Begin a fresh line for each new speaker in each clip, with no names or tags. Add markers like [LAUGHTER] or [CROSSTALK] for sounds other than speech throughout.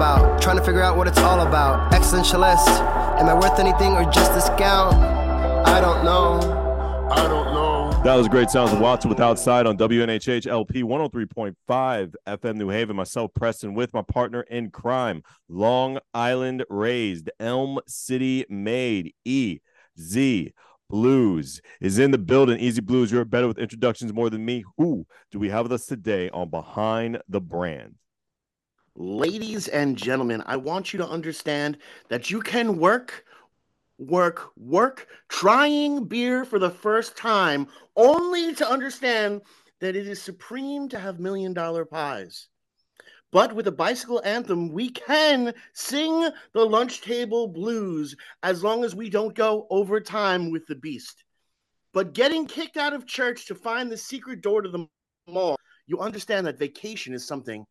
about. Trying to figure out what it's all about. Existentialist. Am I worth anything or just discount? I don't know. I don't know.
That was great sounds of Watson with Outside on WNHH LP 103.5 FM New Haven. Myself, Preston, with my partner in crime, Long Island raised, Elm City made, E Z Blues is in the building. EZ BlueZ, you're better with introductions more than me. Who do we have with us today on Behind the Brand?
Ladies and gentlemen, I want you to understand that you can work, work, work trying beer for the first time only to understand that it is supreme to have million dollar pies. But with a bicycle anthem, we can sing the lunch table blues as long as we don't go over time with the beast. But getting kicked out of church to find the secret door to the mall, you understand that vacation is something,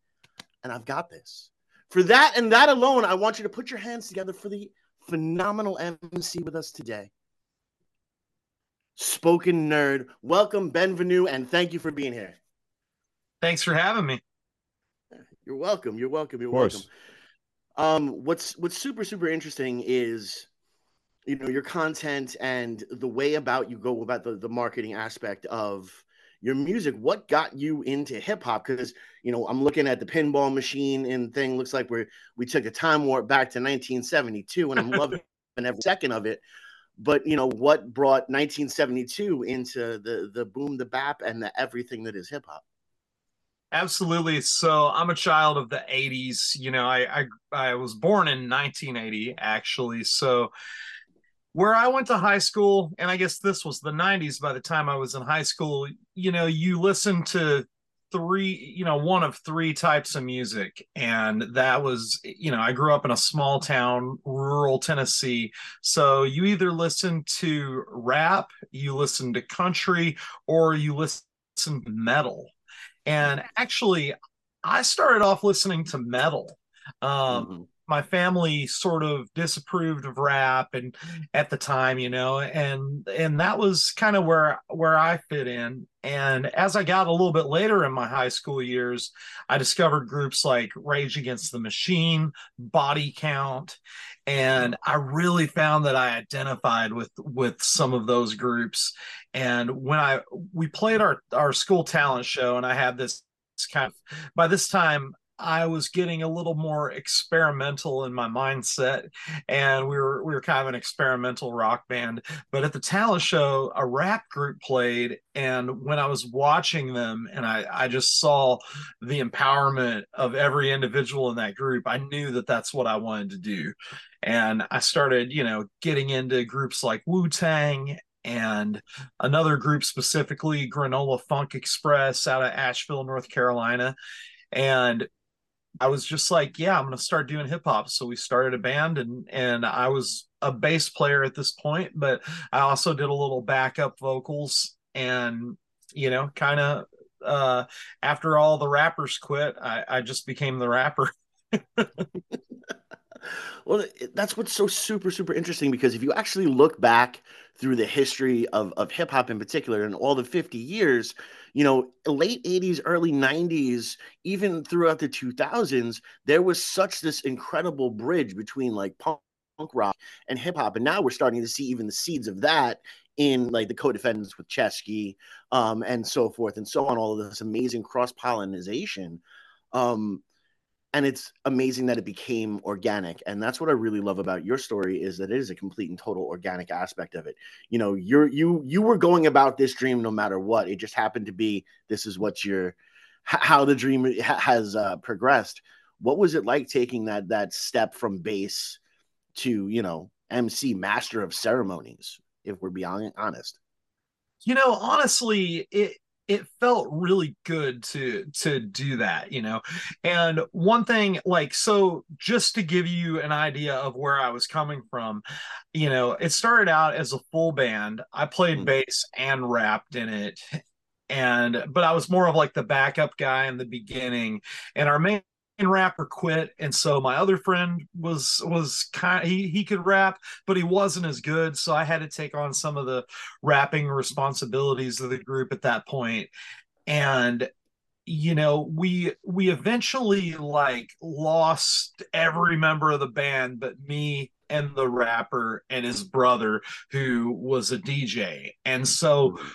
and I've got this. For that and that alone, I want you to put your hands together for the phenomenal MC with us today. Spoken nerd. Welcome, Benvenue, and thank you for being here.
Thanks for having me.
You're welcome. You're welcome. You're welcome. Um, what's what's super super interesting is, you know, your content and the way about you go about the the marketing aspect of your music. What got you into hip hop? Because you know, I'm looking at the pinball machine and thing. Looks like we're we took a time warp back to 1972, and I'm loving [LAUGHS] every second of it. But you know, what brought 1972 into the the boom, the bap, and the everything that is hip hop?
Absolutely. So I'm a child of the 80s. You know, I, I I was born in 1980 actually. So where I went to high school, and I guess this was the 90s by the time I was in high school, you know, you listen to three, you know, one of three types of music. And that was, you know, I grew up in a small town, rural Tennessee. So you either listen to rap, you listen to country, or you listen to metal and actually, I started off listening to metal. Um, mm-hmm. My family sort of disapproved of rap, and at the time, you know, and and that was kind of where where I fit in. And as I got a little bit later in my high school years, I discovered groups like Rage Against the Machine, Body Count, and I really found that I identified with with some of those groups. And when I we played our our school talent show, and I had this kind of by this time I was getting a little more experimental in my mindset, and we were we were kind of an experimental rock band. But at the talent show, a rap group played, and when I was watching them, and I I just saw the empowerment of every individual in that group, I knew that that's what I wanted to do, and I started you know getting into groups like Wu Tang and another group specifically granola funk express out of asheville north carolina and I was just like, yeah, I'm going to start doing hip hop. So we started a band and and I was a bass player at this point, but I also did a little backup vocals and you know, kind of uh after all the rappers quit, I I just became the rapper. [LAUGHS]
well, that's what's so super super interesting because if you actually look back through the history of of hip hop in particular and all the 50 years, you know, late 80s, early 90s, even throughout the 2000s, there was such this incredible bridge between like punk rock and hip hop. And now we're starting to see even the seeds of that in like the co-defendants with Ceschi um, and so forth and so on, all of this amazing cross-pollination. Um, and it's amazing that it became organic and that's what i really love about your story is that it is a complete and total organic aspect of it. You know you're you you were going about this dream no matter what. It just happened to be this is what your how the dream has uh, progressed. What was it like taking that that step from bass to you know mc master of ceremonies if we're being honest?
You know honestly it it felt really good to to do that you know and one thing like so just to give you an idea of where i was coming from you know it started out as a full band i played mm-hmm. bass and rapped in it and but i was more of like the backup guy in the beginning and our main rapper quit. And so my other friend was was kind he he could rap but he wasn't as good. So i had to take on some of the rapping responsibilities of the group at that point. And you know we we eventually like lost every member of the band but me and the rapper and his brother who was a dj and so mm-hmm.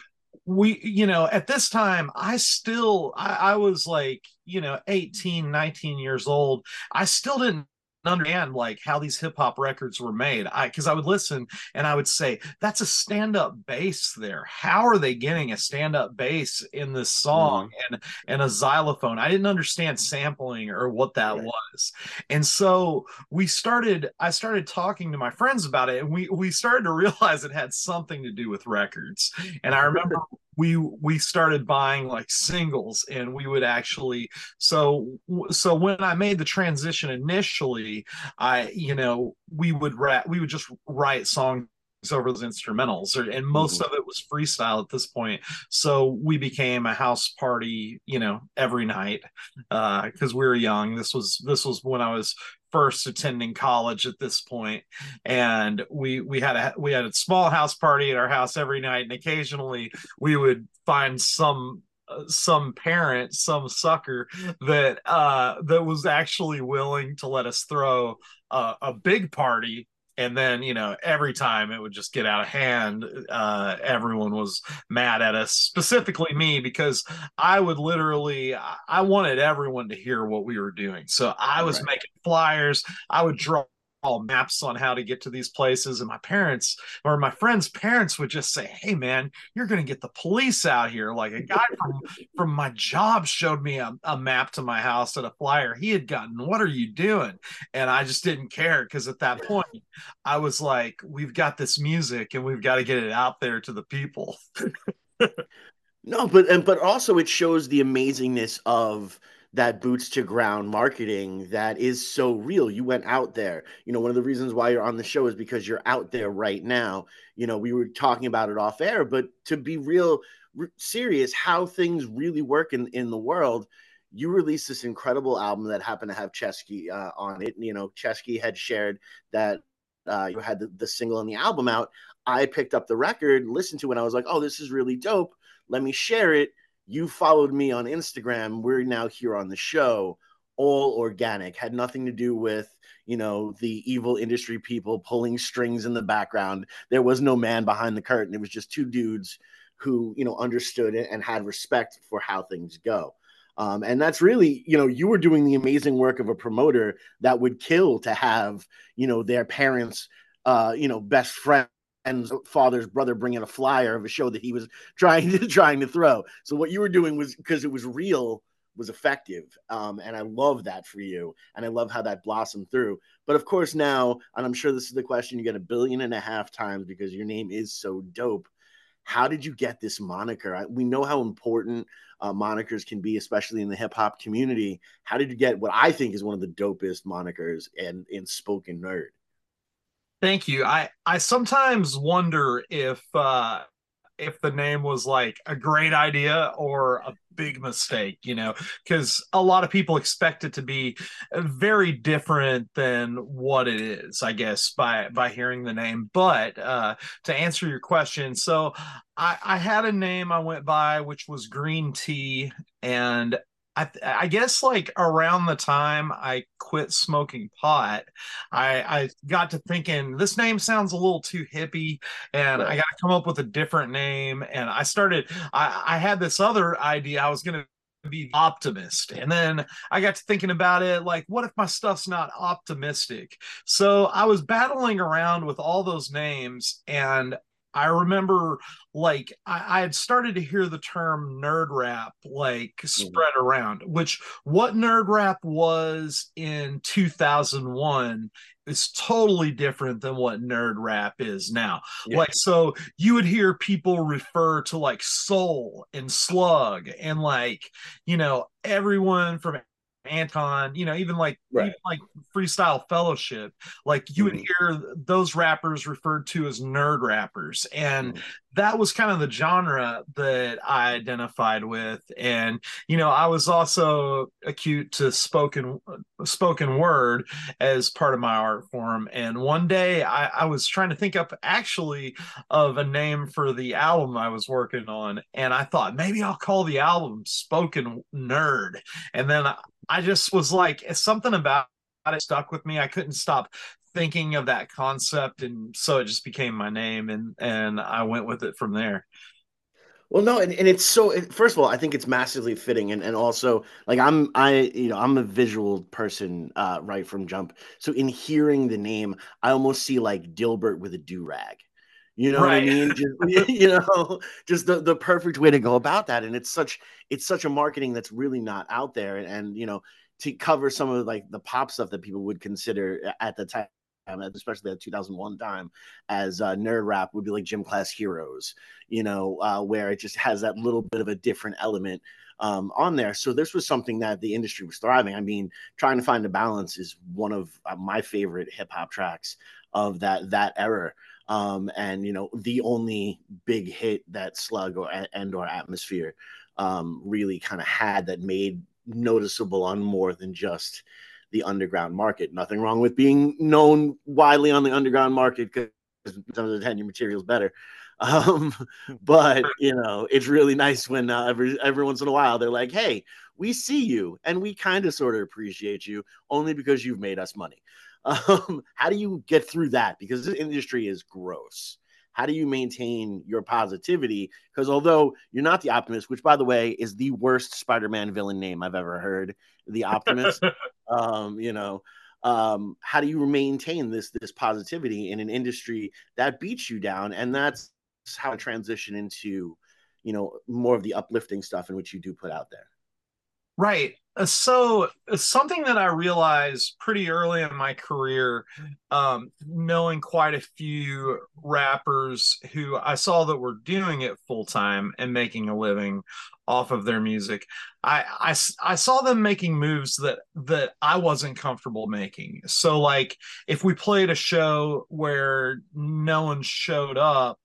We you know at this time i still I, I was like you know 18 19 years old. I still didn't understand like how these hip hop records were made. I because I would listen and I would say, that's a stand-up bass there. How are they getting a stand-up bass in this song mm. and and a xylophone? I didn't understand sampling or what that right. was. And so we started, I started talking to my friends about it, and we we started to realize it had something to do with records. And I [LAUGHS] remember we we started buying like singles and we would actually so so when i made the transition initially i you know we would rap we would just write songs over those instrumentals and most mm-hmm. of it was freestyle at this point so we became a house party you know every night because uh, we were young this was this was when i was first attending college at this point. And we we had a we had a small house party at our house every night and occasionally we would find some uh, some parent some sucker that uh that was actually willing to let us throw a, a big party and then you know every time it would just get out of hand uh, everyone was mad at us specifically me because i would literally i wanted everyone to hear what we were doing so i was right. making flyers i would draw maps on how to get to these places. And my parents or my friends' parents would just say, Hey man, you're gonna get the police out here. Like a guy from [LAUGHS] from my job showed me a, a map to my house and a flyer he had gotten. What are you doing? And I just didn't care because at that point I was like, We've got this music and we've got to get it out there to the people. [LAUGHS] [LAUGHS]
no, but and but also it shows the amazingness of that boots to ground marketing that is so real. You went out there. You know, one of the reasons why you're on the show is because you're out there right now. You know, we were talking about it off air, but to be real serious, how things really work in in the world. You released this incredible album that happened to have Ceschi uh, on it. You know, Ceschi had shared that uh, you had the, the single and the album out. I picked up the record, listened to it, and I was like, "Oh, this is really dope. Let me share it." You followed me on Instagram. We're now here on the show, all organic, had nothing to do with, you know, the evil industry people pulling strings in the background. There was no man behind the curtain. It was just two dudes who, you know, understood it and had respect for how things go. Um, and that's really, you know, you were doing the amazing work of a promoter that would kill to have, you know, their parents, uh, you know, best friend and father's brother bringing a flyer of a show that he was [LAUGHS] trying to trying to throw. So what you were doing was because it was real was effective. Um, and I love that for you. And I love how that blossomed through. But of course, now, and I'm sure this is the question you get a billion and a half times because your name is so dope. How did you get this moniker? I, we know how important uh, monikers can be, especially in the hip hop community. How did you get what I think is one of the dopest monikers and in spoken nerd?
Thank you. I I sometimes wonder if uh if the name was like a great idea or a big mistake, you know, because a lot of people expect it to be very different than what it is, I guess, by by hearing the name. But uh, to answer your question, so I, I had a name I went by, which was Green Tea, and I, I, guess like around the time I quit smoking pot, I, I got to thinking this name sounds a little too hippie, and. I got to come up with a different name. And I started. I, I had this other idea. I was gonna be optimist, and then I got to thinking about it. Like, what if my stuff's not optimistic? So I was battling around with all those names, and I remember like I, I, had started to hear the term nerd rap like mm-hmm. spread mm-hmm. around, which what nerd rap was in 2001 is totally different than what nerd rap is now. Yeah. Like, so you would hear people refer to like Sole and slug and like, you know, everyone from Anticon, you know, even like
Right.
even like freestyle fellowship, like you would
Mhm.
hear those rappers referred to as nerd rappers. And
Mhm.
that was kind of the genre that I identified with. And, you know, I was also acute to spoken spoken word as part of my art form. And one day I, I was trying to think up actually of a name for the album I was working on. And I thought maybe I'll call the album Spoken Nerd. And then I, I just was like, something about it stuck with me. I couldn't stop thinking of that concept. And so it just became my name and, and I went with it from there.
Well, no, and, and it's so. First of all, I think it's massively fitting, and and also like I'm I you know I'm a visual person uh, right from jump. So in hearing the name, I almost see like Dilbert with a do rag. You know
Right.
what I mean? Just, [LAUGHS] [LAUGHS] you know, just the, the perfect way to go about that. And it's such it's such a marketing that's really not out there. And, and you know, to cover some of like the pop stuff that people would consider at the time, especially at 2001 time, as uh, nerd rap would be like gym class heroes you know, uh, where it just has that little bit of a different element um, on there. So this was something that the industry was thriving. I mean, trying to find a balance is one of uh, my favorite hip hop tracks of that that era. Um, and you know, the only big hit that Slug or and or Atmosphere um, really kind of had that made noticeable on more than just the underground market. Nothing wrong with being known widely on the underground market because sometimes your material is better. [LAUGHS] Um, but you know, it's really nice when uh, every every once in a while they're like, "Hey, we see you, and we kind of sort of appreciate you only because you've made us money." Um, [LAUGHS] how do you get through that? Because this industry is gross. How do you maintain your positivity? Because although you're not the Optimist, which by the way is the worst Spider-Man villain name I've ever heard, the Optimist. [LAUGHS] um, you know, um, how do you maintain this this positivity in an industry that beats you down? And that's how to transition into, you know, more of the uplifting stuff in which you do put out there.
Right. Uh, So uh, something that I realized pretty early in my career, um, knowing quite a few rappers who I saw that were doing it full time and making a living off of their music, I I saw them making moves that that I wasn't comfortable making. So like if we played a show where no one showed up,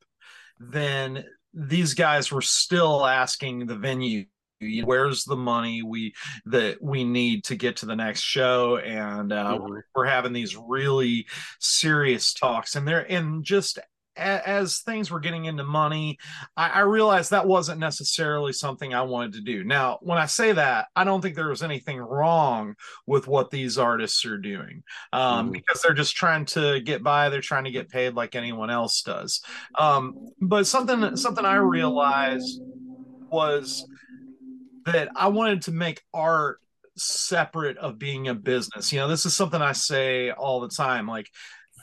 then these guys were still asking the venue you know, where's the money we that we need to get to the next show and uh,
Mhm.
we're, we're having these really serious talks and they're and just as things were getting into money I, I realized that wasn't necessarily something i wanted to do now when i say that i don't think there was anything wrong with what these artists are doing um,
Mhm.
because they're just trying to get by they're trying to get paid like anyone else does um, but something something i realized was that I wanted to make art separate of being a business. You know, this is something I say all the time. Like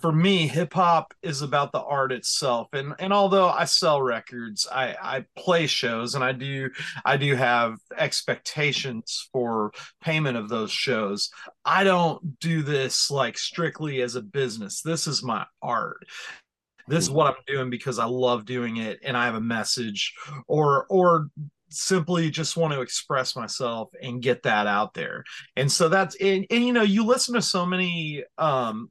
for me, hip hop is about the art itself. And and although I sell records, I I play shows and I do I do have expectations for payment of those shows. I don't do this like strictly as a business. This is my art this is what I'm doing because I love doing it and I have a message or or simply just want to express myself and get that out there. And so that's and, and you know, you listen to so many um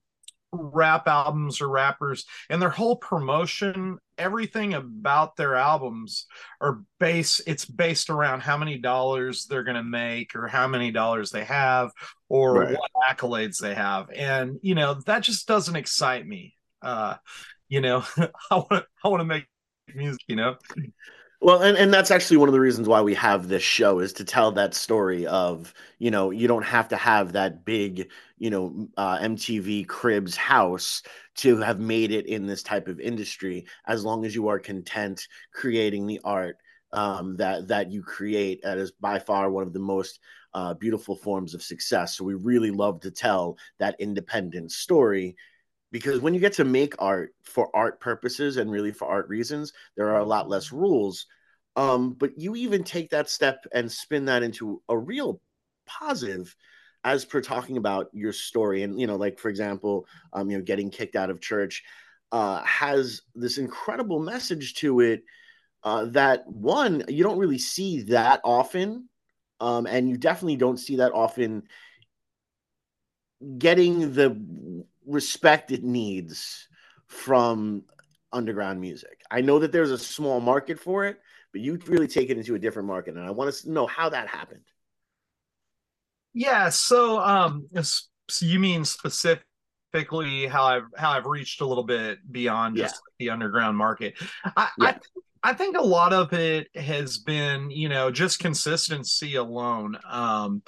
rap albums or rappers and their whole promotion everything about their albums are base it's based around how many dollars they're going to make or how many dollars they have or
Right.
what accolades they have and you know that just doesn't excite me uh you know [LAUGHS] i want i want to make music you know
Well, and, and that's actually one of the reasons why we have this show is to tell that story of, you know, you don't have to have that big, you know, uh, MTV Cribs house to have made it in this type of industry as long as you are content creating the art um, that that you create. That is by far one of the most uh, beautiful forms of success. So we really love to tell that independent story because when you get to make art for art purposes and really for art reasons, there are a lot less rules. Um, but you even take that step and spin that into a real positive as per talking about your story and you know like for example um you know getting kicked out of church uh has this incredible message to it uh that one you don't really see that often Um, and you definitely don't see that often getting the respect it needs from underground music. I know that there's a small market for it, but you really take it into a different market. And I want to know how that happened.
Yeah. So, um, so you mean specifically how I've how I've reached a little bit beyond just yeah. the underground market? I, yeah. I I think a lot of it has been, you know, just consistency alone. Um,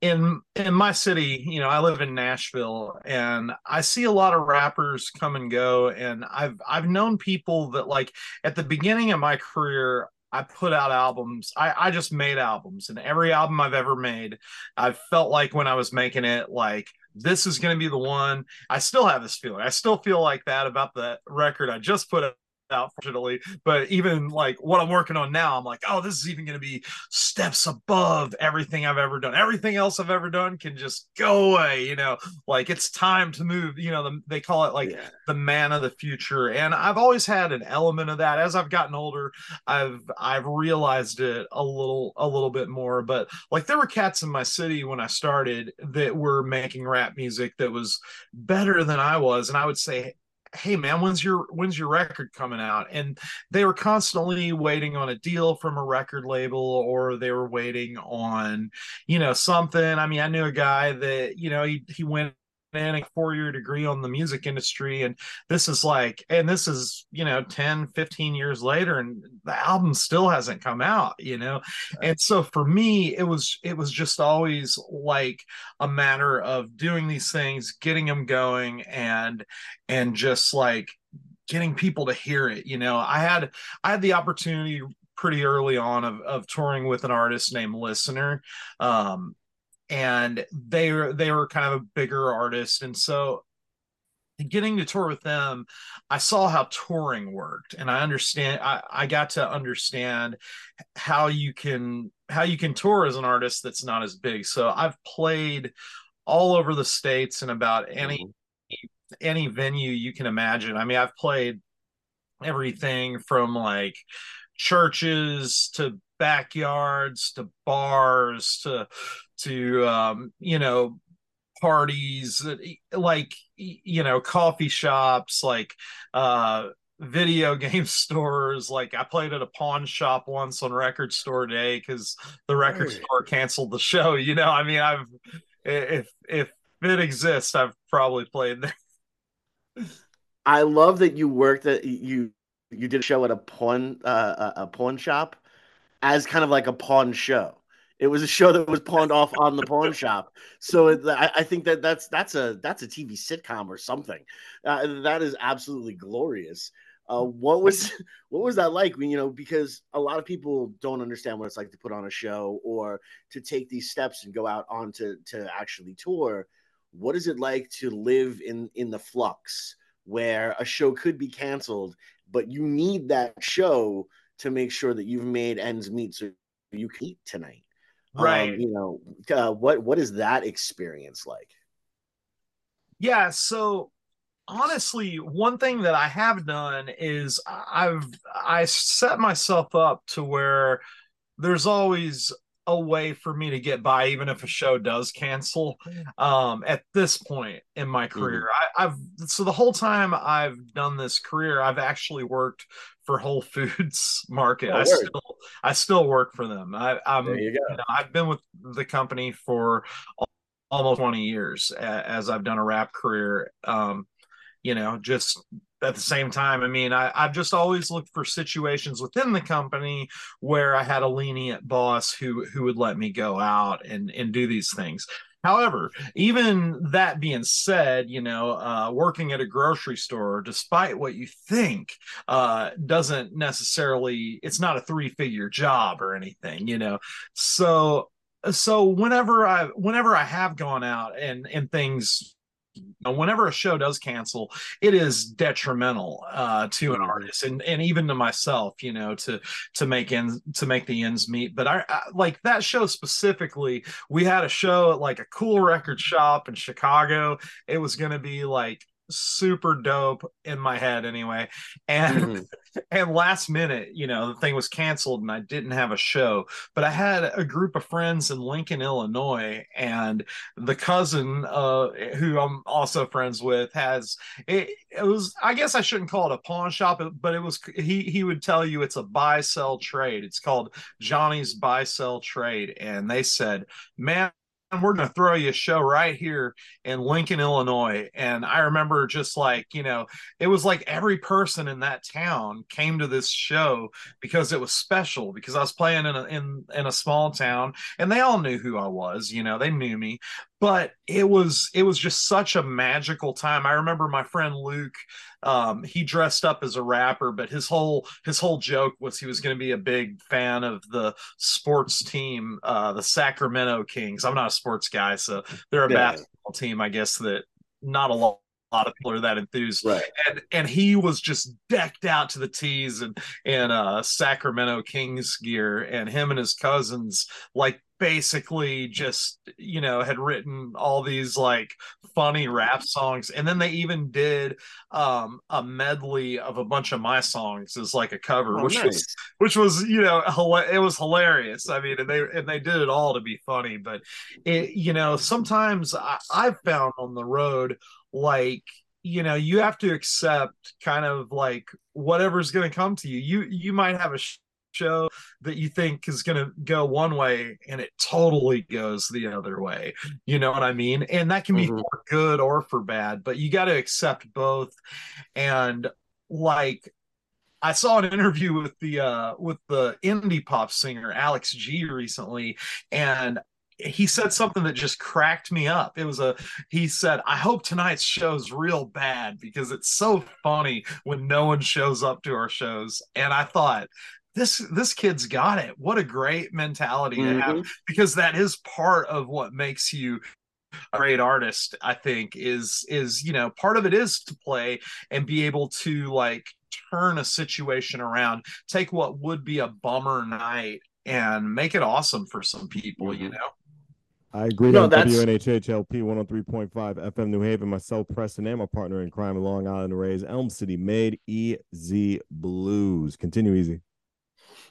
in in my city, you know, I live in Nashville and I see a lot of rappers come and go and I've I've known people that like at the beginning of my career I put out albums. I, I just made albums, and every album I've ever made, I felt like when I was making it, like this is going to be the one. I still have this feeling. I still feel like that about the record I just put out fortunately but even like what i'm working on now i'm like oh this is even going to be steps above everything i've ever done. Everything else i've ever done can just go away you know? Like it's time to move you know the, they call it like yeah. the man of the future. And i've always had an element of that. As i've gotten older i've i've realized it a little a little bit more. But like there were cats in my city when i started that were making rap music that was better than i was. And i would say hey man when's your when's your record coming out? And they were constantly waiting on a deal from a record label or they were waiting on you know something. I mean i knew a guy that you know he, he went a four-year degree on the music industry and this is like and this is you know 10 15 years later and the album still hasn't come out you know? And so for me it was it was just always like a matter of doing these things getting them going and and just like getting people to hear it you know? I had i had the opportunity pretty early on of, of touring with an artist named listener um, and they were they were kind of a bigger artist. And so getting to tour with them i saw how touring worked and i understand I, I got to understand how you can how you can tour as an artist that's not as big. So i've played all over the states and about any mm-hmm. any venue you can imagine. I mean i've played everything from like churches to backyards to bars to to um, you know parties like you know coffee shops like uh video [LAUGHS] game stores. Like i played at a pawn shop once on record store day because the record store canceled the show you know? I mean i've if if it exists i've probably played there.
I love that you worked at you you did a show at a pawn uh, a pawn shop as kind of like a pawn show it was a show that was pawned off on the pawn [LAUGHS] shop. So it, I, I, think that that's that's a that's a TV sitcom or something. Uh, that is absolutely glorious. Uh, what was [LAUGHS] what was that like? You know, because a lot of people don't understand what it's like to put on a show or to take these steps and go out on to to actually tour. What is it like to live in in the flux where a show could be canceled, but you need that show to make sure that you've made ends meet so you can eat tonight?
right
um, you know uh, what what is that experience like
yeah so honestly one thing that i have done is i've i set myself up to where there's always a way for me to get by even if a show does cancel um, at this point in my career mm-hmm. I, have so the whole time i've done this career i've actually worked for whole foods [LAUGHS] market oh, i word. still i still work for them i am you know, i've been with the company for almost 20 years as i've done a rap career um, you know just at the same time, I mean, I, I've just always looked for situations within the company where I had a lenient boss who who would let me go out and and do these things. However, even that being said, you know, uh, working at a grocery store, despite what you think, uh, doesn't necessarily, it's not a three figure job or anything, you know. So, so whenever I, whenever I have gone out and, and things whenever a show does cancel, it is detrimental uh, to an mm-hmm. artist and, and even to myself, you know, to to make ends to make the ends meet. But I, I like that show specifically. We had a show at like a cool record shop in Chicago. It was going to be like super dope in my head anyway. And
Mhm. [LAUGHS]
and last minute, you know, the thing was canceled and I didn't have a show. But I had a group of friends in Lincoln, Illinois, and the cousin uh who I'm also friends with has it, it was I guess I shouldn't call it a pawn shop, but it was he he would tell you it's a buy sell trade. It's called Johnny's buy sell trade. And they said, Man, we're going to throw you a show right here in Lincoln, Illinois. And I remember just like, you know, it was like every person in that town came to this show because it was special because I was playing in a in in a small town and they all knew who I was, you know, they knew me. But it was it was just such a magical time. I remember my friend Luke um he dressed up as a rapper but his whole his whole joke was he was going to be a big fan of the sports team uh the Sacramento Kings. I'm not a sports guy so they're a
Yeah.
basketball team I guess that not a lot lot of people are that enthused.
Right.
and and he was just decked out to the tees and and uh Sacramento Kings gear. And him and his cousins like basically just you know had written all these like funny rap songs. And then they even did um a medley of a bunch of my songs as like a cover
Oh,
which
nice.
was [LAUGHS] which was you know it was hilarious. I mean and they and they did it all to be funny. But it you know sometimes I, i've found on the road like you know you have to accept kind of like whatever's going to come to you. You you might have a sh- show that you think is going to go one way and it totally goes the other way. You know what i mean? And that can be
Mhm.
for good or for bad but you got to accept both. And like I saw an interview with the uh with the indie pop singer Alex G recently and he said something that just cracked me up. It was a he said, "I hope tonight's show's real bad because it's so funny when no one shows up to our shows." And I thought this this kid's got it. What a great mentality to have
Mhm.
because that is part of what makes you a great artist i think is is you know part of it is to play and be able to like turn a situation around take what would be a bummer night and make it awesome for some people you
Mhm.
know
I agree
No,
on
that's-
WNHHLP 103.5 FM New Haven. Myself, Preston, and my partner in crime, Long Island Rays, Elm City made EZ BlueZ. Continue, Easy.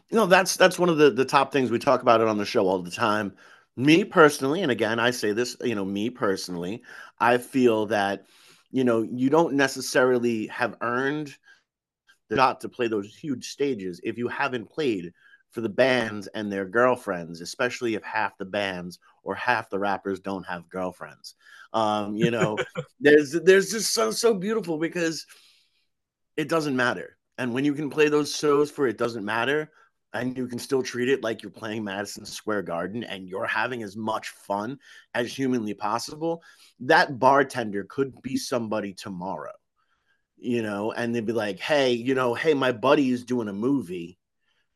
you know that's that's one of the the top things we talk about it on the show all the time me personally and again i say this you know me personally i feel that you know you don't necessarily have earned the shot to play those huge stages if you haven't played for the bands and their girlfriends especially if half the bands or half the rappers don't have girlfriends um you know [LAUGHS] there's there's just so so beautiful because it doesn't matter and when you can play those shows for it doesn't matter and you can still treat it like you're playing Madison Square Garden and you're having as much fun as humanly possible, that bartender could be somebody tomorrow, you know, and they'd be like, hey, you know, hey, my buddy is doing a movie.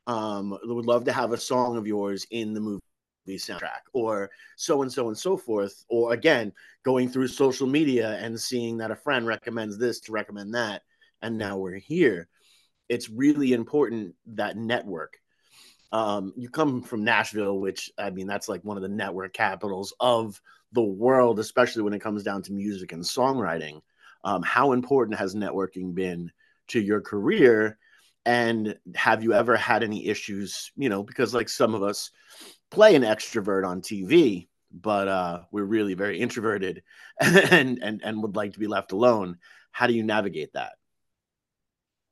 Um, would love to have a song of yours in the movie soundtrack, or so and so and so forth. Or again, going through social media and seeing that a friend recommends this to recommend that, and now we're here it's really important that network. Um, you come from Nashville, which I mean, that's like one of the network capitals of the world, especially when it comes down to music and songwriting. Um, how important has networking been to your career? And have you ever had any issues? You know, because like some of us play an extrovert on TV, but uh, we're really very introverted [LAUGHS] and, and and would like to be left alone. How do you navigate that?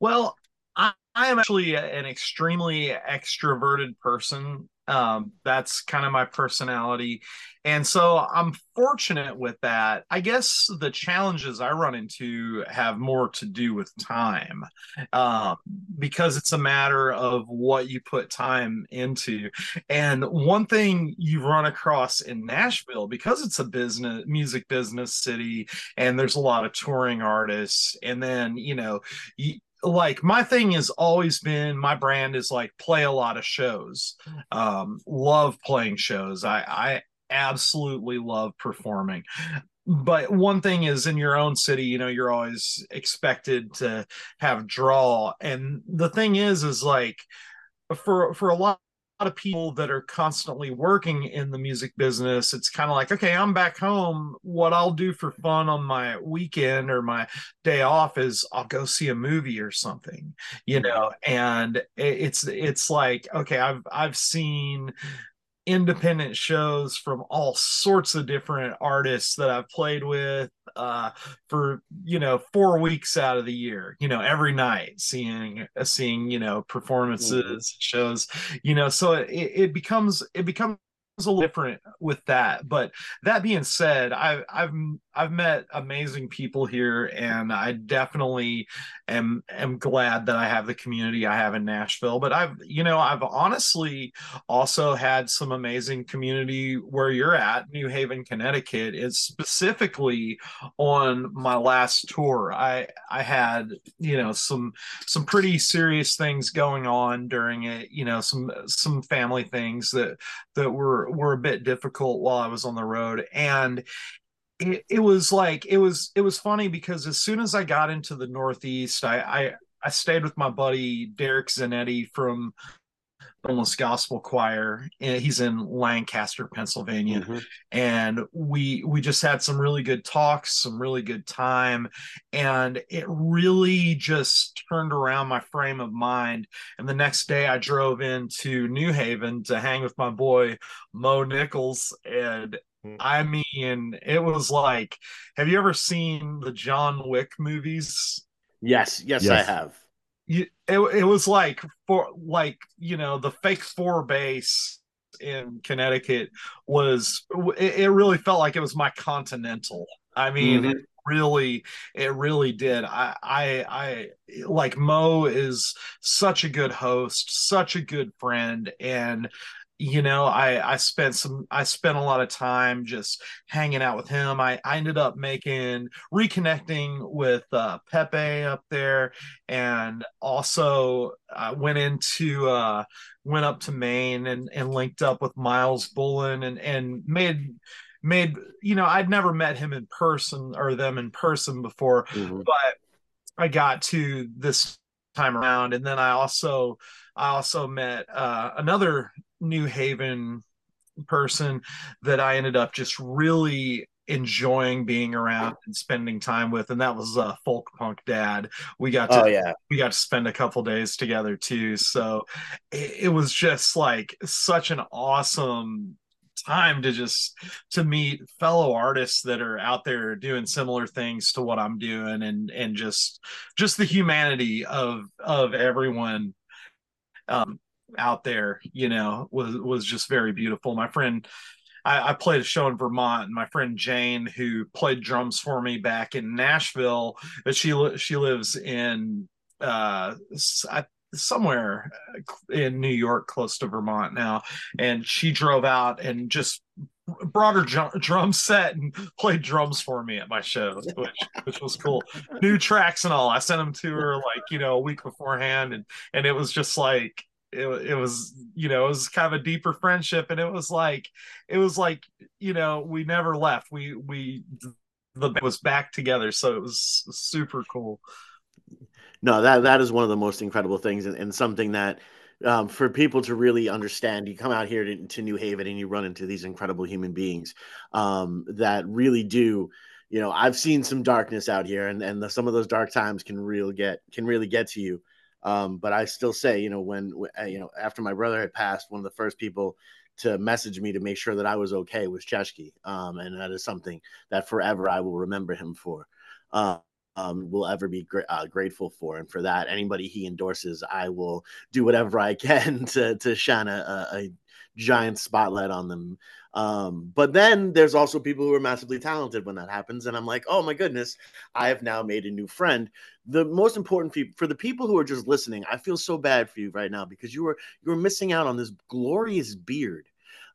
Well, I, I am actually an extremely extroverted person. Um, that's kind of my personality. And so I'm fortunate with that. I guess the challenges I run into have more to do with time um, because it's a matter of what you put time into. And one thing you run across in Nashville, because it's a business, music business city, and there's a lot of touring artists, and then, you know, you, like my thing has always been my brand is like play a lot of shows. Um love playing shows. I i absolutely love performing. But one thing is in your own city you know you're always expected to have draw. And the thing is is like for for a lot of people that are constantly working in the music business, it's kind of like, okay, I'm back home. What I'll do for fun on my weekend or my day off is I'll go see a movie or something, you know. And it's it's like, okay, I've I've seen independent shows from all sorts of different artists that I've played with uh, for you know four weeks out of the year. You know, every night seeing uh, seeing you know performances, mm-hmm. shows. You know, so it, it becomes it becomes a little different with that. But that being said, I've I've I've met amazing people here, and I definitely am am glad that I have the community I have in Nashville. But I've you know I've honestly also had some amazing community where you're at, New Haven, Connecticut. It's specifically on my last tour. I I had you know some some pretty serious things going on during it. You know some some family things that that were were a bit difficult while I was on the road, and it, it was like it was it was funny because as soon as I got into the Northeast, I I, I stayed with my buddy Derek Zanetti from Homeless Gospel Choir. and He's in Lancaster, Pennsylvania, mm-hmm. and we we just had some really good talks, some really good time, and it really just turned around my frame of mind. And the next day, I drove into New Haven to hang with my boy Mo Nichols, and. I mean, it was like, have you ever seen the John Wick movies?
Yes, yes, yes. I have.
You, it, it was like for like you know the fake four base in Connecticut was it, it really felt like it was my Continental. I mean, mm-hmm. it really it really did. I I I like Mo is such a good host, such a good friend, and you know i i spent some i spent a lot of time just hanging out with him i i ended up making reconnecting with uh, pepe up there and also i went into uh went up to maine and and linked up with Myles Bullen and and made made you know i'd never met him in person or them in person before mm-hmm. but i got to this time around and then i also i also met uh, another New Haven person that I ended up just really enjoying being around and spending time with and that was uh folk punk dad. We got to
oh, yeah.
we got to spend a couple days together too. So it, it, was just like such an awesome time to just to meet fellow artists that are out there doing similar things to what I'm doing and and just just the humanity of of everyone. Um out there, you know, was was just very beautiful. My friend, I, I, played a show in Vermont, and my friend Jane, who played drums for me back in Nashville, but she she lives in uh, somewhere in New York, close to Vermont now, and she drove out and just brought her drum set and played drums for me at my show, which which was cool. New tracks and all. I sent them to her like you know a week beforehand, and and it was just like it, it was you know it was kind of a deeper friendship and it was like it was like you know we never left. We we the was back together so it was super cool.
No that that is one of the most incredible things and, and something that um, for people to really understand you come out here to, to, new haven and you run into these incredible human beings um, that really do you know i've seen some darkness out here and, and the, some of those dark times can real get can really get to you um, but I still say, you know, when uh, you know after my brother had passed, one of the first people to message me to make sure that I was okay was Ceschi, um, and that is something that forever I will remember him for. Uh, um, will ever be uh, grateful for, and for that, anybody he endorses, I will do whatever I [LAUGHS] can to to shine a, a giant spotlight on them. Um, but then there's also people who are massively talented when that happens, and I'm like, oh my goodness, I have now made a new friend. The most important for, for the people who are just listening, I feel so bad for you right now because you are you're missing out on this glorious beard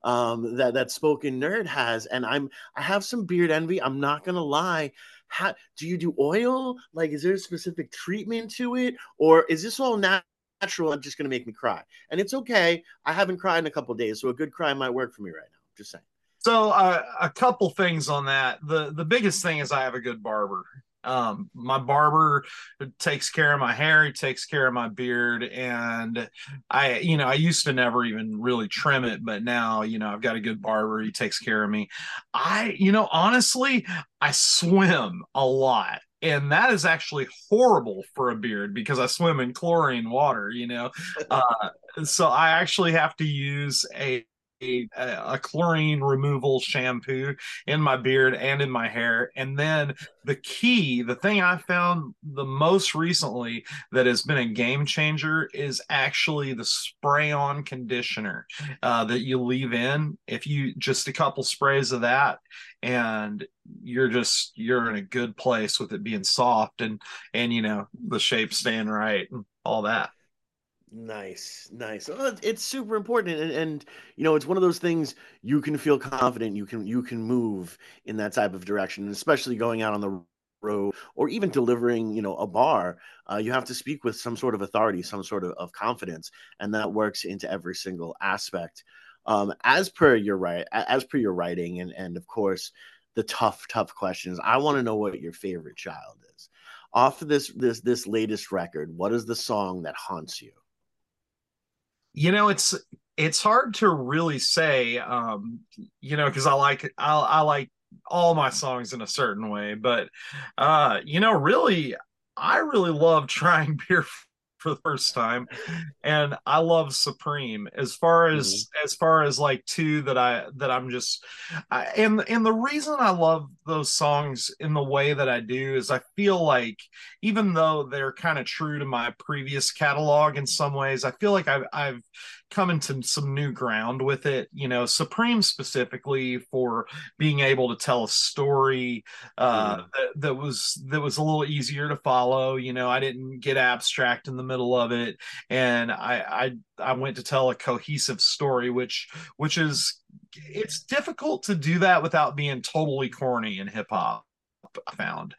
um, that that spoken nerd has, and I'm I have some beard envy. I'm not gonna lie. How, do you do oil? Like, is there a specific treatment to it, or is this all natural? Natural and just going to make me cry. And it's okay. I haven't cried in a couple days, so a good cry might work for me right now. Just saying.
So uh, a couple things on that. The the biggest thing is I have a good barber. Um, my barber takes care of my hair, he takes care of my beard, and I, you know, I used to never even really trim it, but now, you know, I've got a good barber, he takes care of me. I, you know, honestly, I swim a lot and that is actually horrible for a beard because I swim in chlorine water, you know. [LAUGHS] Uh, so I actually have to use a a, chlorine removal shampoo in my beard and in my hair. And then the key, the thing I found the most recently that has been a game changer is actually the spray on conditioner uh, that you leave in. If you just a couple sprays of that, and you're just you're in a good place with it being soft and and you know the shape staying right and all that
Nice, nice. Oh, it's super important, and, and you know, it's one of those things you can feel confident. You can you can move in that type of direction, especially going out on the road or even delivering, you know, a bar. Uh, you have to speak with some sort of authority, some sort of, of confidence, and that works into every single aspect. Um, as per your right, as per your writing, and and of course, the tough, tough questions. I want to know what your favorite child is. Off of this this this latest record, what is the song that haunts you?
You know it's it's hard to really say um you know because i like I, I like all my songs in a certain way but uh you know really i really love [LAUGHS] trying beer for the first time and i love supreme as far as mm-hmm. as far as like two that i that i'm just I, and and the reason i love those songs in the way that i do is i feel like even though they're kind of true to my previous catalog in some ways i feel like i've i've coming to some new ground with it. You know, Supreme specifically for being able to tell a story uh, mm. that, that was that was a little easier to follow. You know, I didn't get abstract in the middle of it, and I I I went to tell a cohesive story, which which is it's difficult to do that without being totally corny in hip hop. I found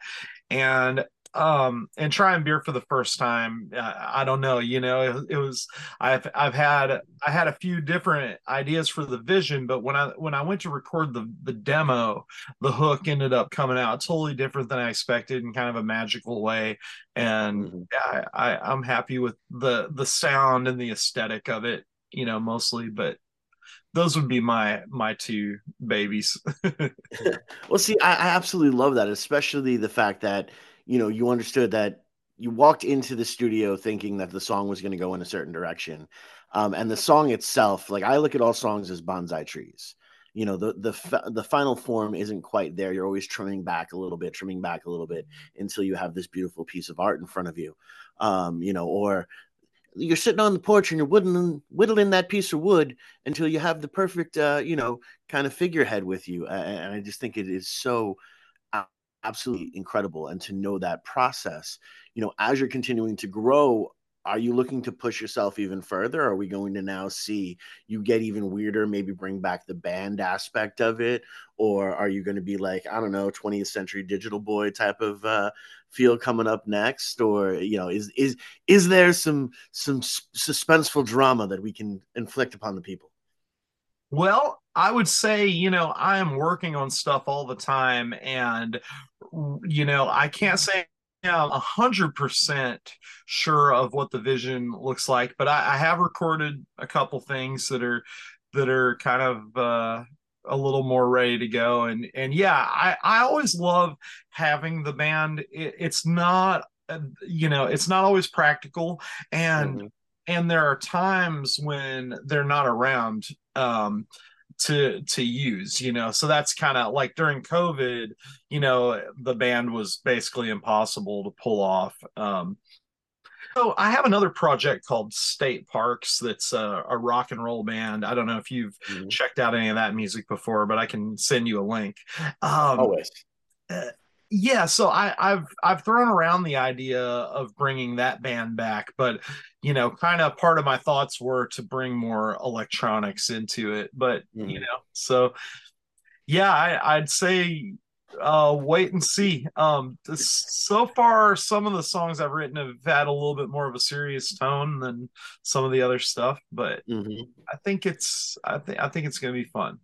and um and trying beer for the first time uh, i don't know you know it, it, was i've i've had i had a few different ideas for the vision but when i when i went to record the the demo the hook ended up coming out totally different than i expected in kind of a magical way and mm-hmm. yeah, I, I i'm happy with the the sound and the aesthetic of it you know mostly but those would be my my two babies [LAUGHS] [LAUGHS]
well see I, I absolutely love that especially the fact that you know, you understood that you walked into the studio thinking that the song was going to go in a certain direction. Um, and the song itself, like I look at all songs as bonsai trees. You know, the the the final form isn't quite there. You're always trimming back a little bit, trimming back a little bit until you have this beautiful piece of art in front of you. Um, you know, or you're sitting on the porch and you're whittling whittling that piece of wood until you have the perfect, uh, you know, kind of figurehead with you. And I just think it is so absolutely incredible and to know that process you know as you're continuing to grow are you looking to push yourself even further? Are we going to now see you get even weirder maybe bring back the band aspect of it? Or are you going to be like i don't know 20th century digital boy type of uh, feel coming up next? Or you know is is is there some some suspenseful drama that we can inflict upon the people?
Well I would say, you know, I am working on stuff all the time, and you know, I can't say I'm a hundred percent sure of what the vision looks like, but I, I, have recorded a couple things that are that are kind of uh, a little more ready to go, and and yeah, I I always love having the band. It, it's not, you know, it's not always practical, and. Mm-hmm. And there are times when they're not around. Um, to to use you know? So that's kind of like during covid you know the band was basically impossible to pull off um so i have another project called state parks that's a, a rock and roll band. I don't know if you've mm-hmm. checked out any of that music before but i can send you a link. Um
always.
uh, yeah so i i've i've thrown around the idea of bringing that band back but you know kind of part of my thoughts were to bring more electronics into it but mm-hmm. you know so yeah I, i'd say uh wait and see um this, so far some of the songs i've written have had a little bit more of a serious tone than some of the other stuff but mm-hmm. i think it's i think i think it's gonna be fun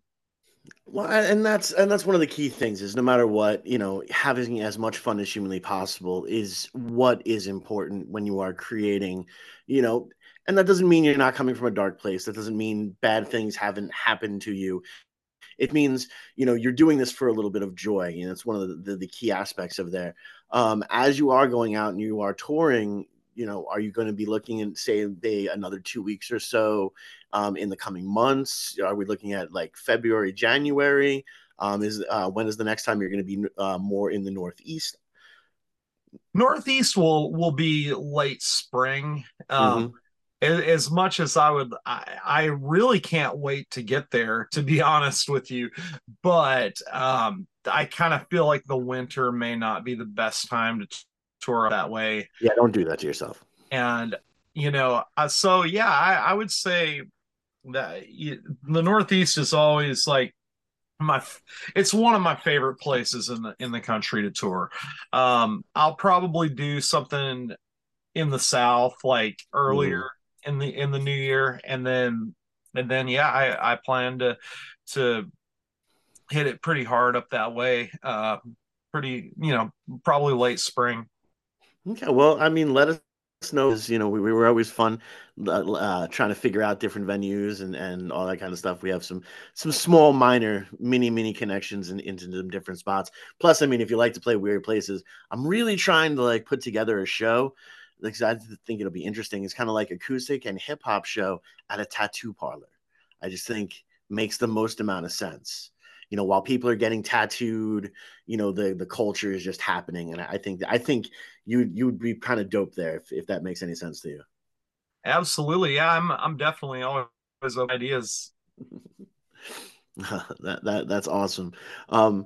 Well, and that's and that's one of the key things is no matter what, you know, having as much fun as humanly possible is what is important when you are creating, you know, and that doesn't mean you're not coming from a dark place. That doesn't mean bad things haven't happened to you. It means, you know, you're doing this for a little bit of joy. You know, it's one of the, the, the key aspects of there. Um, as you are going out and you are touring, you know, are you going to be looking at say they another two weeks or so um, in the coming months? Are we looking at like February, January? Um, is uh, when is the next time you're going to be uh, more in the Northeast?
Northeast will will be late spring. Um, mm-hmm. As much as I would, I, I, really can't wait to get there. To be [LAUGHS] honest with you, but um, I kind of feel like the winter may not be the best time to tour that way.
Yeah, don't do that to yourself.
And you know, uh, so yeah, I, I would say that you, the Northeast is always like my it's one of my favorite places in the in the country to tour um i'll probably do something in the south like earlier mm. in the in the new year and then and then yeah i i plan to to hit it pretty hard up that way uh pretty you know probably late spring
Okay, well, I mean, let us know. You know, we, we were always fun uh, trying to figure out different venues and and all that kind of stuff. We have some some small, minor, mini, mini connections in, into some different spots. Plus, I mean, if you like to play weird places, I'm really trying to like put together a show. Because I think it'll be interesting. It's kind of like acoustic and hip hop show at a tattoo parlor. I just think makes the most amount of sense you know, while people are getting tattooed, you know, the the culture is just happening. And I think I think you you would be kind of dope there if, if that makes any sense to you.
Absolutely. Yeah, I'm I'm definitely always of ideas. [LAUGHS]
that that that's awesome. Um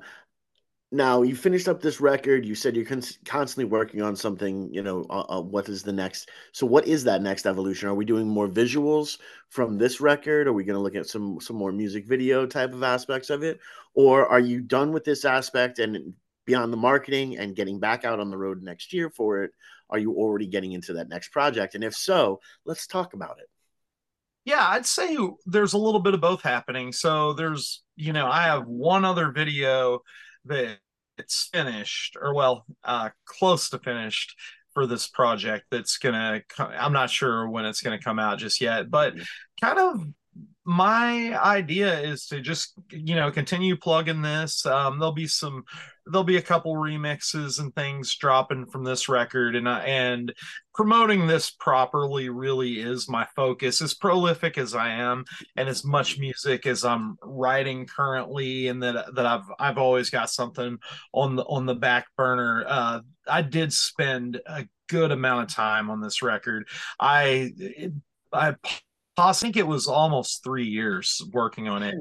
now you finished up this record you said you're con- constantly working on something you know uh, uh, what is the next so what is that next evolution are we doing more visuals from this record are we going to look at some some more music video type of aspects of it or are you done with this aspect and beyond the marketing and getting back out on the road next year for it are you already getting into that next project? And if so let's talk about it.
Yeah i'd say there's a little bit of both happening. So there's you know i have one other video that it's finished or well uh close to finished for this project that's gonna i'm not sure when it's gonna come out just yet but mm-hmm. kind of my idea is to just you know continue plugging this. Um, there'll be some there'll be a couple remixes and things dropping from this record and uh, and promoting this properly really is my focus as prolific as i am and as much music as i'm writing currently and that that i've i've always got something on the on the back burner. Uh, i did spend a good amount of time on this record. I I I think it was almost three years working on it.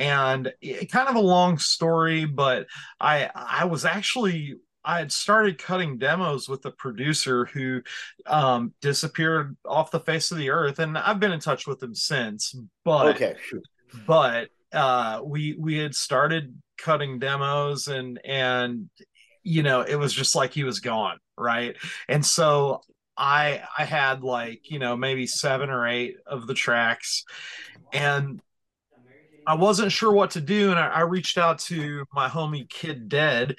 And it, kind of a long story, but I I was actually I had started cutting demos with the producer who um, disappeared off the face of the earth, and I've been in touch with him since. But
okay,
but uh, we we had started cutting demos, and and you know it was just like he was gone, right? And so I I had like you know maybe seven or eight of the tracks, and I wasn't sure what to do, and I, I reached out to my homie Kid Dead,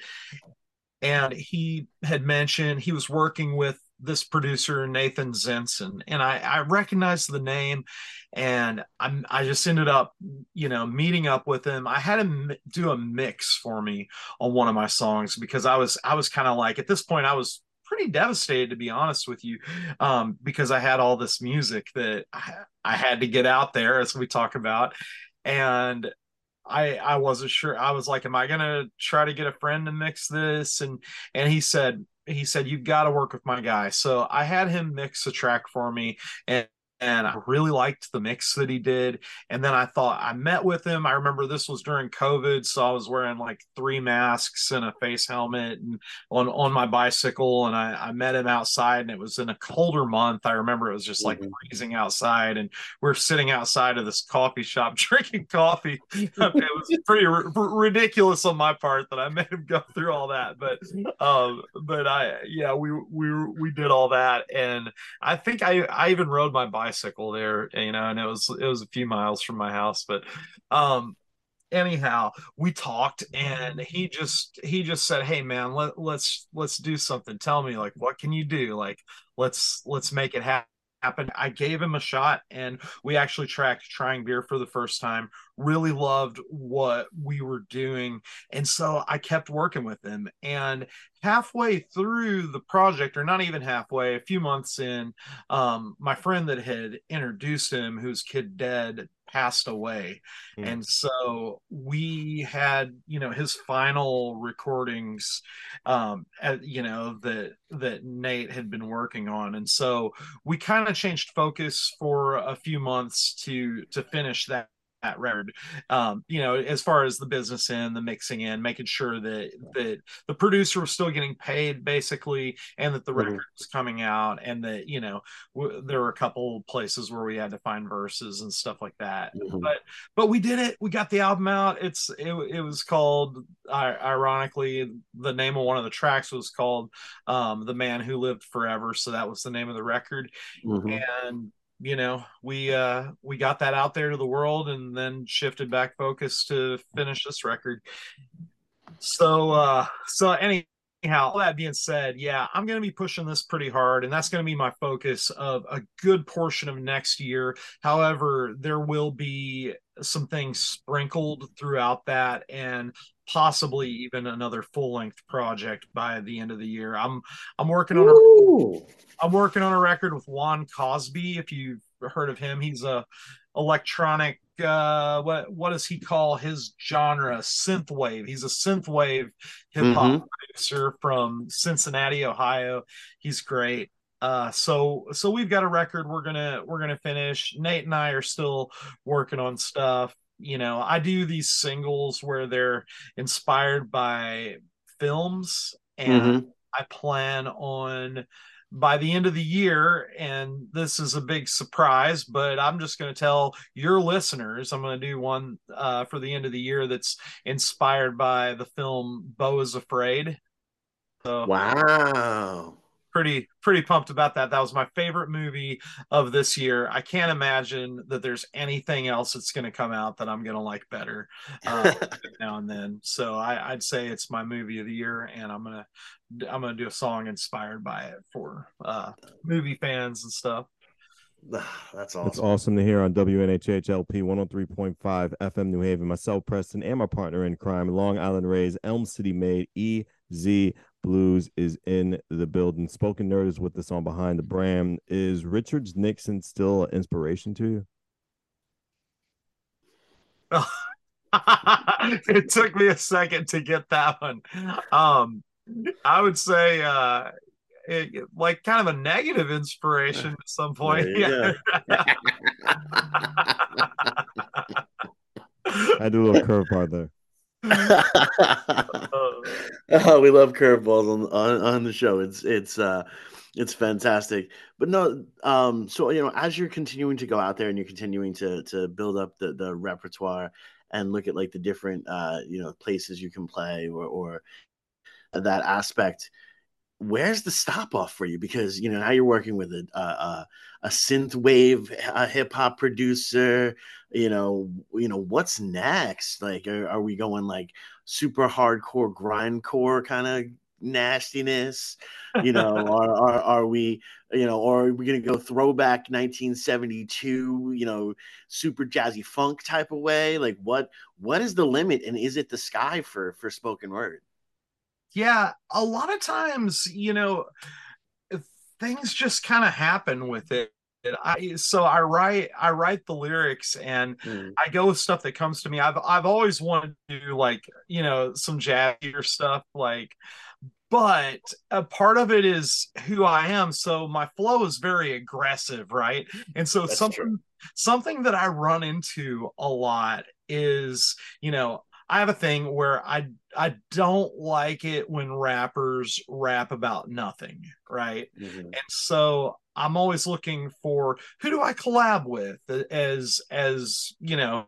and he had mentioned he was working with this producer Nathan Zenson, and I, I recognized the name, and I'm I just ended up you know meeting up with him. I had him do a mix for me on one of my songs because I was I was kind of like at this point I was pretty devastated to be honest with you um, because i had all this music that I, I, had to get out there as we talk about and i i wasn't sure. I was like am i gonna try to get a friend to mix this? And and he said he said you've got to work with my guy. So i had him mix a track for me and and I really liked the mix that he did. And then I thought I met with him. I remember this was during COVID, so I was wearing like three masks and a face helmet and on on my bicycle. And I, I met him outside, and it was in a colder month. I remember it was just like mm-hmm. freezing outside, and we are sitting outside of this coffee shop [LAUGHS] drinking coffee. it was pretty r- ridiculous on my part that I made him go through all that, but um, but I yeah we we we did all that, and I think I I even rode my bicycle bicycle there, you know, and it was it was a few miles from my house, but um anyhow we talked and he just he just said hey man let, let's let's do something. Tell me like what can you do? Like let's let's make it happen happened. I gave him a shot and we actually tracked trying beer for the first time. Really loved what we were doing. And so I kept working with him. And halfway through the project, or not even halfway, a few months in, um, my friend that had introduced him, whose kid dead, passed away. Mm. And so we had, you know, his final recordings um at, you know that that Nate had been working on. And so we kind of changed focus for a few months to to finish that that record um you know as far as the business end the mixing in making sure that that the producer was still getting paid basically and that the mm-hmm. record was coming out and that you know w- there were a couple places where we had to find verses and stuff like that mm-hmm. but but we did it we got the album out it's it, it was called ironically the name of one of the tracks was called um the man who lived forever so that was the name of the record mm-hmm. and you know we uh we got that out there to the world and then shifted back focus to finish this record. So uh so anyhow all that being said yeah i'm going to be pushing this pretty hard and that's going to be my focus of a good portion of next year. However there will be some things sprinkled throughout that and possibly even another full length project by the end of the year. I'm I'm working on a I'm working on a record with Juan Cosby. If you've heard of him, he's a electronic uh what what does he call his genre? Synthwave. He's a synthwave hip hop mm-hmm. producer from Cincinnati Ohio. He's great. Uh so so we've got a record we're gonna we're gonna finish. Nate and I are still working on stuff you know i do these singles where they're inspired by films and mm-hmm. i plan on by the end of the year and this is a big surprise but i'm just going to tell your listeners i'm going to do one uh, for the end of the year that's inspired by the film Beau is afraid
so, wow
pretty pretty pumped about that. That was my favorite movie of this year. I can't imagine that there's anything else that's going to come out that I'm going to like better uh, [LAUGHS] now and then. So I, would say it's my movie of the year, and I'm gonna I'm gonna do a song inspired by it for uh, movie fans and stuff. [SIGHS]
That's awesome.
That's awesome to hear on WNHH LP 103.5 FM New Haven. Myself, Preston, and my partner in crime, Long Island Rays, Elm City Made, EZ BlueZ is in the building. Spoken Nerd is with us on Behind the Brand. Is Richards Nixon still an inspiration to you? [LAUGHS]
it took me a second to get that one. Um, I would say uh, it, like kind of a negative inspiration at some point. Yeah. [LAUGHS]
I [LAUGHS] do a little curve part there.
Oh, [LAUGHS] we love curveballs on, on on the show. It's it's uh it's fantastic. But no, um, so you know, as you're continuing to go out there and you're continuing to to build up the the repertoire and look at like the different uh you know places you can play or or that aspect where's the stop off for you? Because you know now you're working with a a, a synth wave a hip hop producer. You know, you know what's next? Like, are, are we going like super hardcore grindcore kind of nastiness? You know, [LAUGHS] are, are are we? You know, or are we gonna go throwback 1972? You know, super jazzy funk type of way? Like, what what is the limit, and is it the sky for for spoken word?
Yeah, a lot of times, you know, things just kind of happen with it. I so I write I write the lyrics and mm. I go with stuff that comes to me. I've I've always wanted to do like you know some jazzier stuff like but a part of it is who I am. So my flow is very aggressive, right? And so That's something true. something that I run into a lot is, you know, I have a thing where I I don't like it when rappers rap about nothing, right? Mm-hmm. And so I'm always looking for who do I collab with as as you know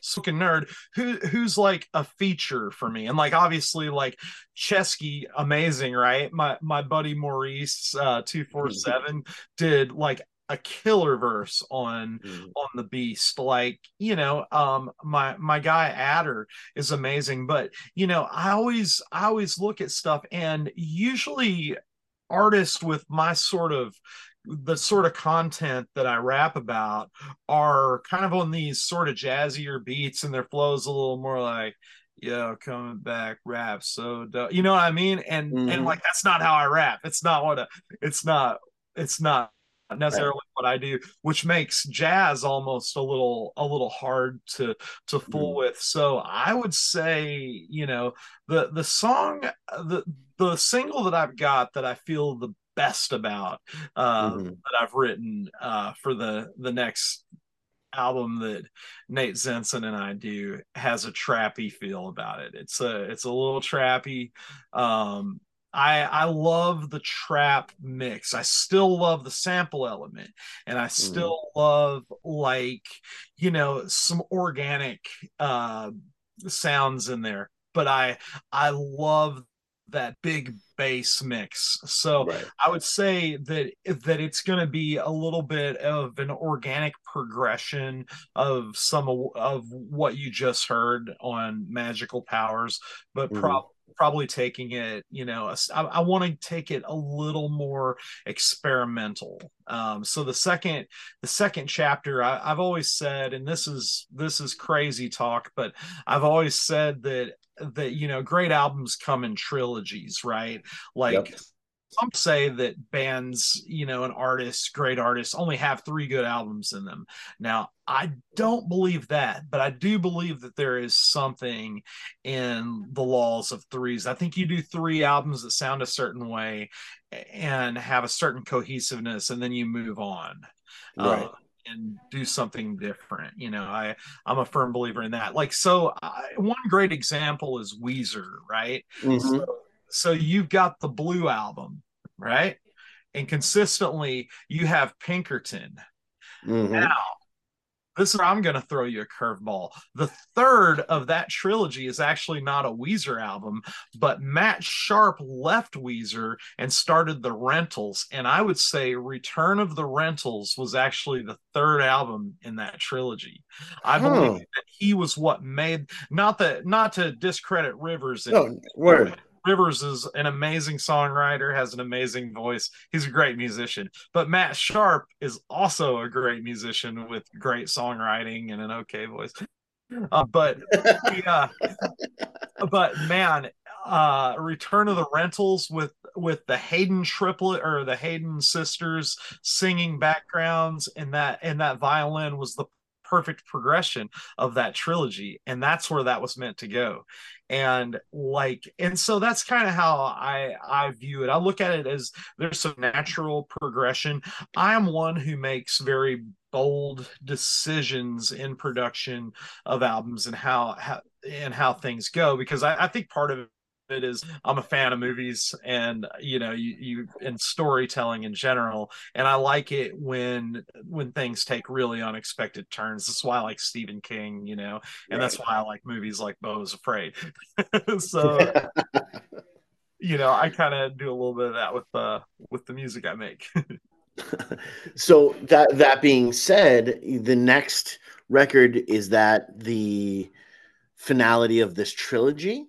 spoken nerd who who's like a feature for me and like obviously like Ceschi amazing right my my buddy maurice uh 247 did like a killer verse on
Mhm.
on the beast like you know um my my guy adder is amazing but you know i always i always look at stuff and usually artists with my sort of the sort of content that i rap about are kind of on these sort of jazzier beats and their flows a little more like yo coming back rap so dope. you know what i mean and
Mhm.
and like that's not how i rap it's not what a, it's not it's not necessarily what I do, which makes jazz almost a little a little hard to to fool with. So I would say, you know, the the song the the single that I've got that I feel the best about uh
Mhm.
that I've written uh for the the next album that Nate Zenson and I do has a trappy feel about it. It's a it's a little trappy. Um I I love the trap mix. I still love the sample element and I still love like, you know, some organic uh sounds in there. But I I love that big bass mix. So
Right.
I would say that that it's going to be a little bit of an organic progression of some of, of what you just heard on Magical Powers, but
Mhm.
prob- probably taking it, you know, I want to take it a little more experimental. Um, so the second the second chapter, I, I've always said, and this is this is crazy talk, but I've always said that that you know great albums come in trilogies, right? Like
Yep.
Some say that bands, you know, and artists, great artists, only have three good albums in them. Now, I don't believe that, but I do believe that there is something in the laws of threes. I think you do three albums that sound a certain way and have a certain cohesiveness, and then you move on.
Right.
Uh, and do something different. You know, I I'm a firm believer in that. Like, so I, one great example is Weezer, right?
Mhm.
So, so you've got the Blue album, right? And consistently you have Pinkerton.
Mhm.
Now, this is where I'm going to throw you a curveball. The third of that trilogy is actually not a Weezer album, but Matt Sharp left Weezer and started the Rentals. And I would say Return of the Rentals was actually the third album in that trilogy. I
Huh.
believe that he was what made not that not to discredit Rivers. and
No, word.
Rivers is an amazing songwriter, has an amazing voice. He's a great musician. But Matt Sharp is also a great musician with great songwriting and an okay voice. Uh, but yeah, [LAUGHS] but man, uh, Return of the Rentals with with the Haden triplet or the Haden sisters singing backgrounds and that and that violin was the perfect progression of that trilogy and that's where that was meant to go and like and so that's kind of how i i view it. I look at it as there's some natural progression. I am one who makes very bold decisions in production of albums and how, how and how things go because I, I think part of it is I'm a fan of movies and you know you you and storytelling in general and I like it when when things take really unexpected turns. That's why I like Stephen King, you know, and that's why I like movies like Beau is Afraid. [LAUGHS] so [LAUGHS] you know, I kind of do a little bit of that with uh with the music I make. [LAUGHS]
so that that being said, the next record is that the finality of this trilogy,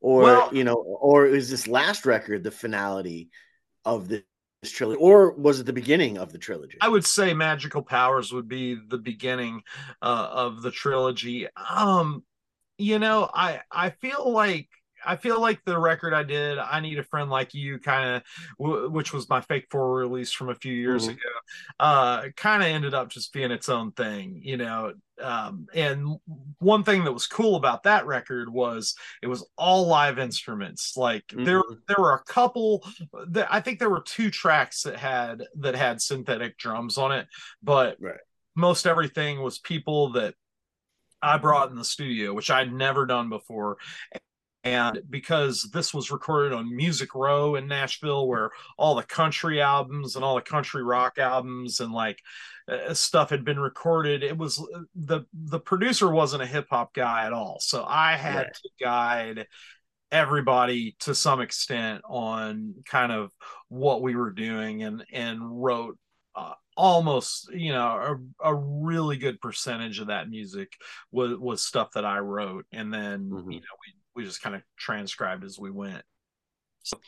or
Well-
you know, or is this last record the finality of this trilogy, or was it the beginning of the trilogy?
I would say Magical Powers would be the beginning uh, of the trilogy. Um, you know, I I feel like I feel like the record I did, I Need a Friend Like You, kind of, w- which was my Fake Four release from a few years
Mhm.
ago, uh, kind of ended up just being its own thing, you know. Um, and one thing that was cool about that record was it was all live instruments. Like there,
Mhm.
there were a couple. That, I think there were two tracks that had that had synthetic drums on it, but
Right.
most everything was people that I brought in the studio, which I'd never done before. And because this was recorded on Music Row in Nashville, where all the country albums and all the country rock albums and like uh, stuff had been recorded, it was the the producer wasn't a hip hop guy at all. So I had
Right.
to guide everybody to some extent on kind of what we were doing and and wrote uh, almost you know a, a, really good percentage of that music was was stuff that I wrote, and then mm-hmm. you know we we just kind of transcribed as we went. So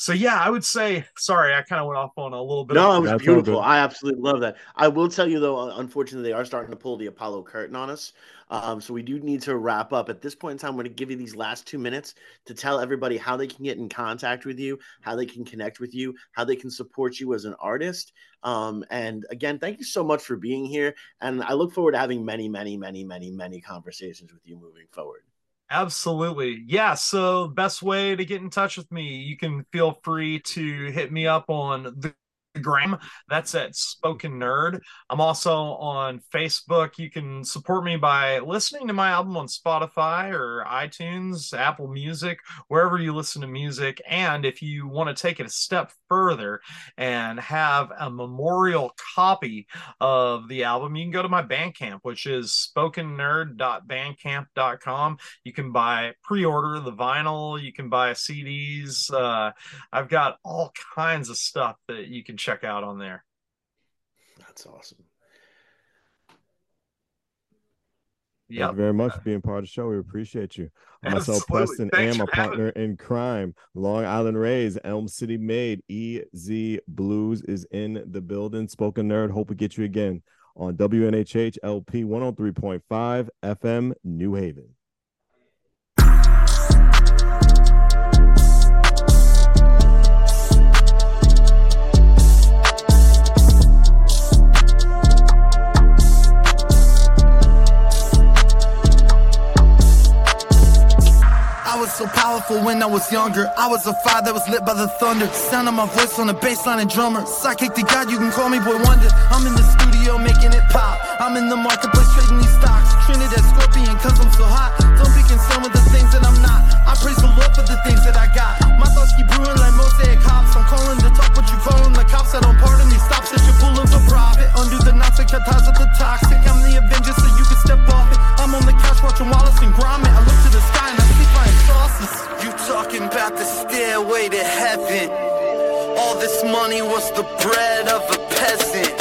so yeah, I would say sorry, I kind of went off on a little bit.
No, it was beautiful. I absolutely love that. I will tell you though, unfortunately, they are starting to pull the Apollo curtain on us. Um, so we do need to wrap up. At this point in time, I'm going to give you these last two minutes to tell everybody how they can get in contact with you, how they can connect with you, how they can support you as an artist. Um, and again, thank you so much for being here. And I look forward to having many, many, many, many, many conversations with you moving forward.
Absolutely. Yeah. So, best way to get in touch with me, you can feel free to hit me up on the That's at Spoken Nerd. I'm also on Facebook. You can support me by listening to my album on Spotify or iTunes, Apple Music, wherever you listen to music. And if you want to take it a step further and have a memorial copy of the album, you can go to my Bandcamp, which is spokennerd.bandcamp.com. You can buy pre-order the vinyl. You can buy CDs. Uh, I've got all kinds of stuff that you can check out on there.
That's awesome.
Yep. Thank you very much for being part of the show. We appreciate you. [LAUGHS] Myself, Preston, Thanks and my partner in crime, Long Island Rays, Elm City Made, EZ BlueZ is in the building. Spoken Nerd, hope we get you again on WNHH LP 103.5 FM New Haven.
So powerful when I was younger. I was a fire that was lit by the thunder. Sound of my voice on the bass line and drummer. Psychic to God, you can call me Boy Wonder. I'm in the studio making it pop. I'm in the marketplace trading these stocks. Trinidad Scorpion, cause I'm so hot. Don't be concerned with the things that I'm not. I praise the Lord for the things that I got. My thoughts keep brewing like mosaic hops. I'm calling the top, what you calling the cops. I don't pardon these stops. It's your pull of a profit. Undo the knots and cut ties with the toxic. I'm the Avenger, so you can step off it. I'm on the couch watching Wallace and Gromit. I look to the sky talking about the stairway to heaven. All this money was the bread of a peasant.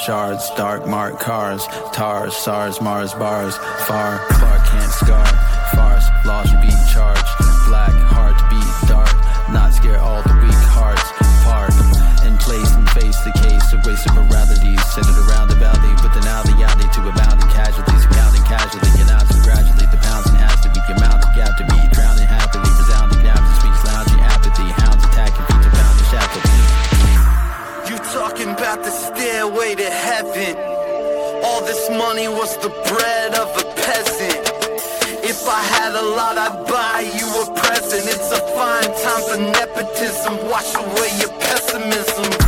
Shards, dark mark cars, tars, SARS, Mars, bars, far, Clark can't scar, farce, lost
it's a fine time for nepotism. Wash away your pessimism.